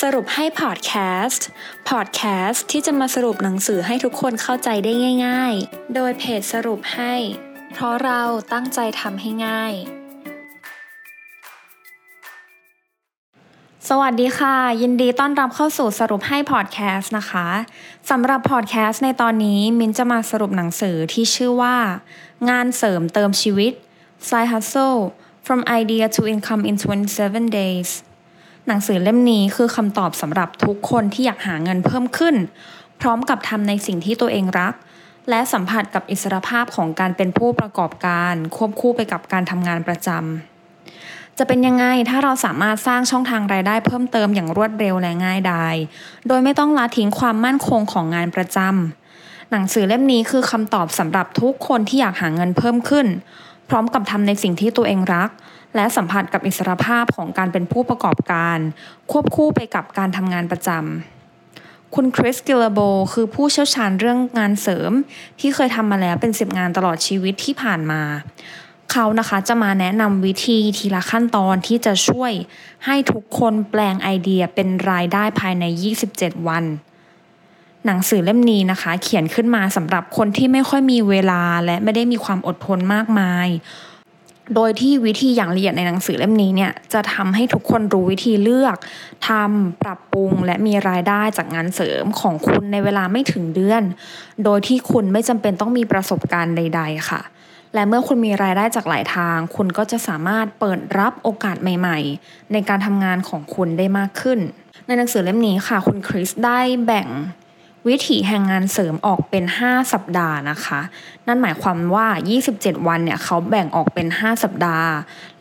สรุปให้พอดแคสต์ พอดแคสต์ที่จะมาสรุปหนังสือให้ทุกคนเข้าใจได้ง่าย ๆ โดยเพจสรุปให้ เพราะเราตั้งใจทำให้ง่าย สวัสดีค่ะ ยินดีต้อนรับเข้าสู่สรุปให้พอดแคสต์นะคะสำหรับพอดแคสต์ในตอนนี้มินจะมาสรุปหนังสือที่ชื่อว่า งานเสริมเติมชีวิต Side Hustle from idea to income in 27 days หนังสือเล่มนี้คือคำตอบสำหรับทุกคนที่อยากหาเงินเพิ่มขึ้น พร้อมกับทำในสิ่งที่ตัวเองรัก และสัมผัสกับอิสรภาพของการเป็นผู้ประกอบการ ควบคู่ไปกับการทำงานประจำจะเป็นยังไงถ้าเราสามารถสร้างช่องทางรายได้เพิ่มเติมอย่างรวดเร็วและง่ายดายโดยไม่ต้องละทิ้งความมั่นคงของงานประจำหนังสือเล่มนี้คือคำตอบสำหรับทุกคนที่อยากหาเงินเพิ่มขึ้น พร้อมกับทำในสิ่งที่ตัวเองรัก และสัมผัสกับอิสรภาพของการเป็นผู้ประกอบการ ควบคู่ไปกับการทำงานประจำ คุณคริสกิลโบคือผู้เชี่ยวชาญเรื่องงานเสริม ที่เคยทำมาแล้วเป็นสิบงานตลอดชีวิตที่ผ่านมา เขานะคะจะมาแนะนำวิธีทีละขั้นตอนที่จะช่วยให้ทุกคนแปลงไอเดียเป็นรายได้ภายใน 27 วันหนังสือเล่มนี้นะคะ เขียนขึ้นมาสำหรับคนที่ไม่ค่อยมีเวลาและไม่ได้มีความอดทนมากมาย โดยที่วิธีอย่างละเอียดในหนังสือเล่มนี้เนี่ยจะทำให้ทุกคนรู้วิธีเลือกทำปรับปรุงและมีรายได้จากงานเสริมของคุณในเวลาไม่ถึงเดือน โดยที่คุณไม่จำเป็นต้องมีประสบการณ์ใด ๆ ค่ะ และเมื่อคุณมีรายได้จากหลายทาง คุณก็จะสามารถเปิดรับโอกาสใหม่ ๆ ในการทำงานของคุณได้มากขึ้น ในหนังสือเล่มนี้ค่ะ คุณคริสได้แบ่ง วิถีแห่งงานเสริมออกเป็น 5 สัปดาห์นะคะ นั่นหมายความว่า 27 วันเนี่ยเขาแบ่งออกเป็น 5 สัปดาห์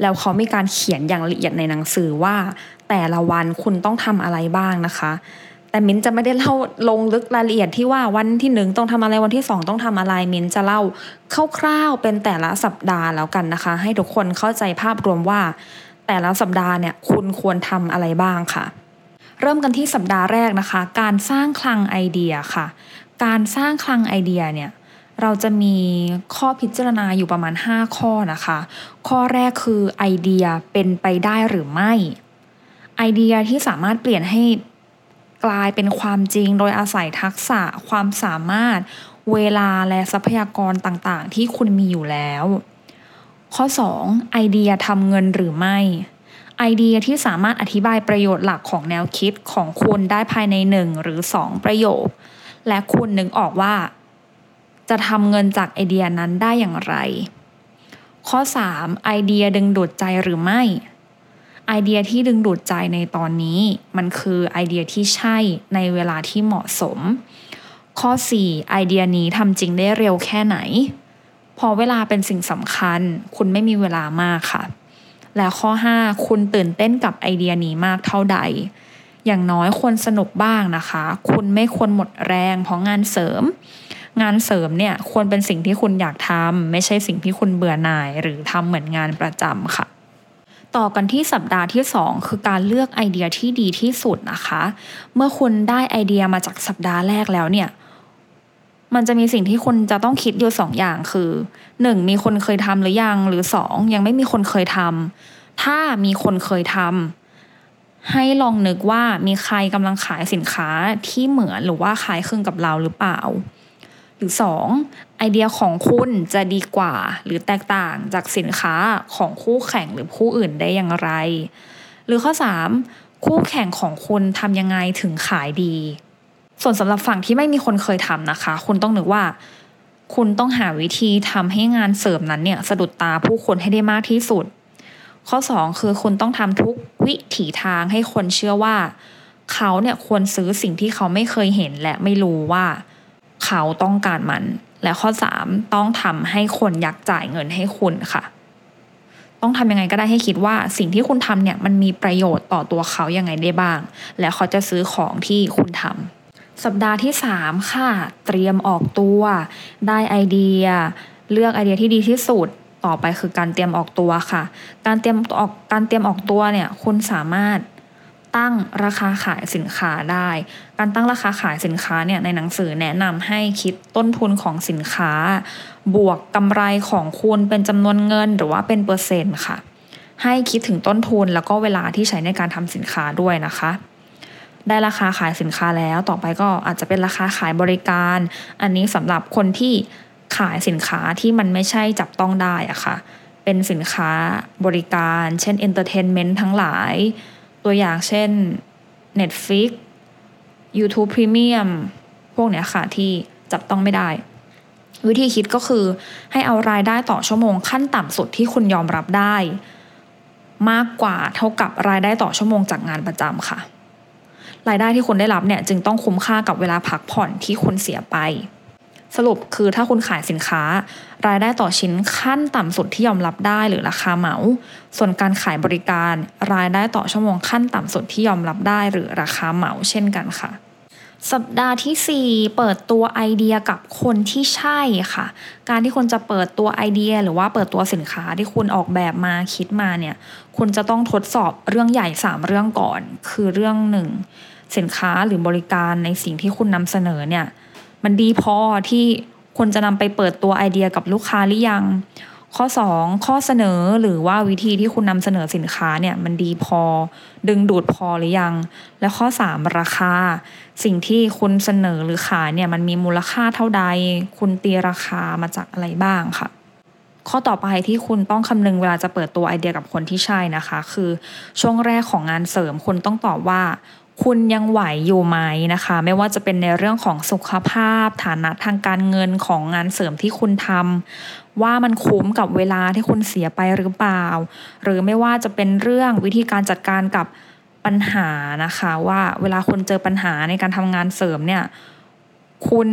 แล้วเขามีการเขียนอย่างละเอียดในหนังสือว่า แต่ละวันคุณต้องทำอะไรบ้างนะคะ แต่มิ้นจะไม่ได้เล่าลงลึกรายละเอียดที่ว่าวันที่หนึ่งต้องทำอะไรวันที่สองต้องทำอะไรมิ้นจะเล่าคร่าวๆเป็นแต่ละสัปดาห์แล้วกันนะคะ ให้ทุกคนเข้าใจภาพรวมว่า แต่ละสัปดาห์เนี่ยคุณควรทำอะไรบ้างค่ะ เริ่มกันที่สัปดาห์แรกนะคะ การสร้างคลังไอเดียค่ะ การสร้างคลังไอเดียเนี่ยเราจะมีข้อพิจารณาอยู่ประมาณ 5 ข้อนะคะ ข้อแรกคือไอเดียเป็นไปได้หรือไม่ ไอเดียที่สามารถเปลี่ยนให้กลายเป็นความจริงโดยอาศัยทักษะความสามารถเวลาและทรัพยากรต่างๆ ที่คุณมีอยู่แล้ว ข้อ 2 ไอเดียทำเงินหรือไม่ ไอเดียที่สามารถอธิบายประโยชน์หลักของแนวคิดของคุณได้ภายในหนึ่งหรือสองประโยค และคุณนึกออกว่า จะทำเงินจากไอเดียนั้นได้อย่างไร ข้อ 3. ไอเดียดึงดูดใจหรือไม่ ไอเดียที่ดึงดูดใจในตอนนี้ มันคือไอเดียที่ใช่ในเวลาที่เหมาะสม ข้อ 4. ไอเดียนี้ทำจริงได้เร็วแค่ไหน พอเวลาเป็นสิ่งสำคัญ คุณไม่มีเวลามากค่ะ และข้อ 5 คุณตื่นเต้นกับไอเดียนี้มากเท่าใด อย่างน้อยควรสนุกบ้างนะคะ คุณไม่ควรหมดแรงเพราะงานเสริม งานเสริมเนี่ยควรเป็นสิ่งที่คุณอยากทำไม่ใช่สิ่งที่คุณเบื่อหน่าย หรือทำเหมือนงานประจำค่ะต่อกันที่สัปดาห์ที่ 2 คือการเลือกไอเดียที่ดีที่สุดนะคะ เมื่อคุณได้ไอเดียมาจากสัปดาห์แรกแล้วเนี่ย มันจะมีสิ่งที่คุณจะต้องคิดอยู่สองอย่างคือหนึ่งมีคนเคยทำหรือยังหรือสองยังไม่มีคนเคยทำถ้ามีคนเคยทำให้ลองนึกว่ามีใครกำลังขายสินค้าที่เหมือนหรือว่าขายครึ่งกับเราหรือเปล่า หรือสองไอเดียของคุณจะดีกว่า หรือแตกต่างจากสินค้าของคู่แข่งหรือผู้อื่นได้อย่างไร หรือข้อสามคู่แข่งของคุณทำยังไงถึงขายดี ส่วนสำหรับฝั่งที่ไม่มีคนเคยทำนะคะ คุณต้องนึกว่า คุณต้องหาวิธีทำให้งานเสริมนั้นเนี่ยสะดุดตาผู้คนให้ได้มากที่สุด ข้อ 2 คือคุณต้องทำทุกวิถีทางให้คนเชื่อว่า เขาเนี่ยควรซื้อสิ่งที่เขาไม่เคยเห็นและไม่รู้ว่า เขาต้องการมัน และข้อ 3 ต้องทำให้คนอยากจ่ายเงินให้คุณค่ะ ต้องทำยังไงก็ได้ให้คิดว่าสิ่งที่คุณทำเนี่ยมันมีประโยชน์ต่อตัวเขายังไงได้บ้าง และเขาจะซื้อของที่คุณทำ สัปดาห์ที่ 3 ค่ะ เตรียมออกตัว ได้ไอเดีย เลือกไอเดียที่ดีที่สุด ต่อไปคือการเตรียมออกตัวค่ะ การเตรียมออกการเตรียมออกตัวเนี่ยคุณสามารถตั้งราคาขายสินค้าได้ การตั้งราคาขายสินค้าเนี่ยในหนังสือแนะนำให้คิดต้นทุนของสินค้า บวกกำไรของคุณเป็นจำนวนเงินหรือว่าเป็นเปอร์เซ็นต์ค่ะ ให้คิดถึงต้นทุนแล้วก็เวลาที่ใช้ในการทำสินค้าด้วยนะคะ ได้ราคาขายสินค้าแล้ว ต่อไปก็อาจจะเป็นราคาขายบริการ อันนี้สำหรับคนที่ขายสินค้าที่มันไม่ใช่จับต้องได้อะค่ะ เป็นสินค้าบริการ เช่น entertainment ทั้งหลาย ตัวอย่างเช่น Netflix YouTube Premium พวกเนี้ยค่ะที่จับต้องไม่ได้ วิธีคิดก็คือให้เอารายได้ต่อชั่วโมงขั้นต่ำสุดที่คุณยอมรับได้ มากกว่าเท่ากับรายได้ต่อชั่วโมงจากงานประจำค่ะ รายได้ที่คุณได้รับเนี่ยจึงต้องคุ้มค่ากับเวลาพักผ่อนที่คุณเสียไป สรุปคือถ้าคุณขายสินค้า รายได้ต่อชิ้นขั้นต่ำสุดที่ยอมรับได้หรือราคาเหมา ส่วนการขายบริการ รายได้ต่อชั่วโมงขั้นต่ำสุดที่ยอมรับได้หรือราคาเหมาเช่นกันค่ะสัปดาห์ที่ 4 เปิดตัวไอเดียกับคนที่ใช่ค่ะ การที่คุณจะเปิดตัวไอเดีย หรือว่าเปิดตัวสินค้าที่คุณออกแบบมาคิดมาเนี่ย คุณจะต้องทดสอบเรื่องใหญ่ 3 เรื่องก่อน คือเรื่องหนึ่ง สินค้าหรือบริการในสิ่งที่คุณนำเสนอเนี่ยมันดีพอที่คุณจะนำไปเปิดตัวไอเดียกับลูกค้าหรือยัง ข้อ 2 ข้อเสนอหรือว่าวิธีที่คุณนำเสนอสินค้าเนี่ยมันดีพอ ดึงดูดพอหรือยัง และข้อ 3 ราคา สิ่งที่คุณเสนอหรือขายเนี่ยมันมีมูลค่าเท่าใด คุณตีราคามาจากอะไรบ้างค่ะข้อต่อไปที่คุณต้องคำนึงเวลาจะเปิดตัวไอเดียกับคนที่ใช่นะคะ คือช่วงแรกของงานเสริมคุณต้องตอบว่า คุณยังไหวอยู่ไหมนะคะ ไม่ว่าจะเป็นในเรื่องของสุขภาพ ฐานะทางการเงินของงานเสริมที่คุณทำว่ามันคุ้มกับเวลาที่คุณเสียไปหรือเปล่า หรือไม่ว่าจะเป็นเรื่องวิธีการจัดการกับปัญหานะคะ ว่าเวลาคนเจอปัญหาในการทำงานเสริมเนี่ย คุณ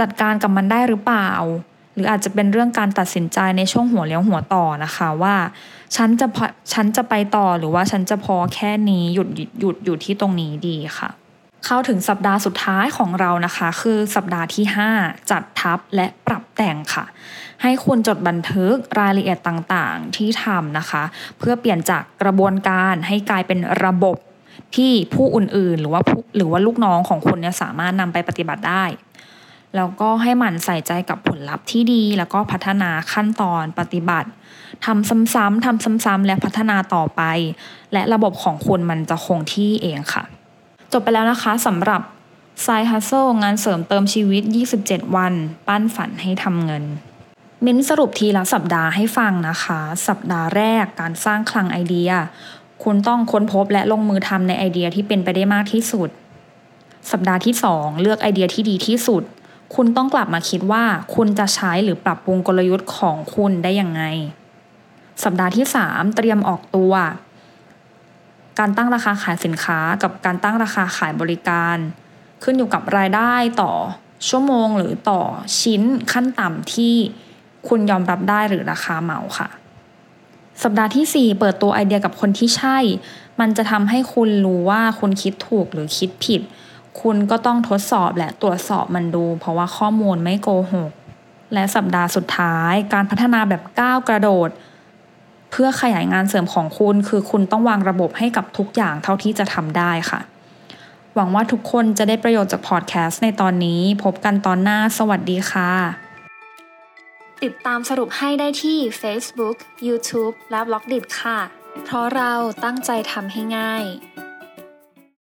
จัดการกับมันได้หรือเปล่า หรืออาจจะเป็นเรื่องการตัดสินใจในช่วงหัวเลี้ยวหัวต่อนะคะว่าฉันจะฉันจะไปต่อหรือว่าฉันจะพอแค่นี้หยุดหยุดอยู่ที่ตรงนี้ดีค่ะ เข้าถึงสัปดาห์สุดท้ายของเรานะคะ คือสัปดาห์ที่ 5 จัดทับและปรับแต่งค่ะ ให้คุณจดบันทึกรายละเอียดต่างๆ ที่ทำนะคะ เพื่อเปลี่ยนจากกระบวนการให้กลายเป็นระบบที่ผู้อื่นๆ หรือว่าหรือว่าลูกน้องของคุณเนี่ยสามารถนำไปปฏิบัติได้ แล้วก็ให้หมั่นใส่ใจกับผลลัพธ์ที่ดี แล้วก็พัฒนาขั้นตอนปฏิบัติทำซ้ำๆทำซ้ำๆและพัฒนาต่อไป และระบบของคุณมันจะคงที่เองค่ะ จบไปแล้วนะคะสำหรับ Side Hustle งานเสริมเติมชีวิต 27 วัน ปั้นฝันให้ทำเงิน มิ้นสรุปทีละสัปดาห์ให้ฟังนะคะ สัปดาห์แรกการสร้างคลังไอเดีย คุณต้องค้นพบและลงมือทำในไอเดียที่เป็นไปได้มากที่สุด สัปดาห์ที่ 2 เลือกไอเดียที่ดีที่สุด คุณต้องกลับมาคิดว่าคุณจะใช้หรือปรับปรุงกลยุทธ์ของคุณได้ยังไง สัปดาห์ที่ 3 เตรียมออกตัว การตั้งราคาขายสินค้ากับการตั้งราคาขายบริการ ขึ้นอยู่กับรายได้ต่อชั่วโมงหรือต่อชิ้นขั้นต่ำที่คุณยอมรับได้หรือราคาเหมาค่ะ สัปดาห์ที่ 4 เปิดตัวไอเดียกับคนที่ใช่ มันจะทำให้คุณรู้ว่าคุณคิดถูกหรือคิดผิด คุณก็ต้องทดสอบและตรวจสอบมันดู เพราะว่าข้อมูลไม่โกหก และสัปดาห์สุดท้ายการพัฒนาแบบก้าวกระโดด เพื่อขยายงานเสริมของคุณ คือคุณต้องวางระบบให้กับทุกอย่างเท่าที่จะทำได้ค่ะ หวังว่าทุกคนจะได้ประโยชน์จากพอดแคสต์ในตอนนี้ พบกันตอนหน้า สวัสดีค่ะ ติดตามสรุปให้ได้ที่ Facebook, YouTube และ b ล็อกดิค่ะ เพราะเราตั้งใจทำให้ง่าย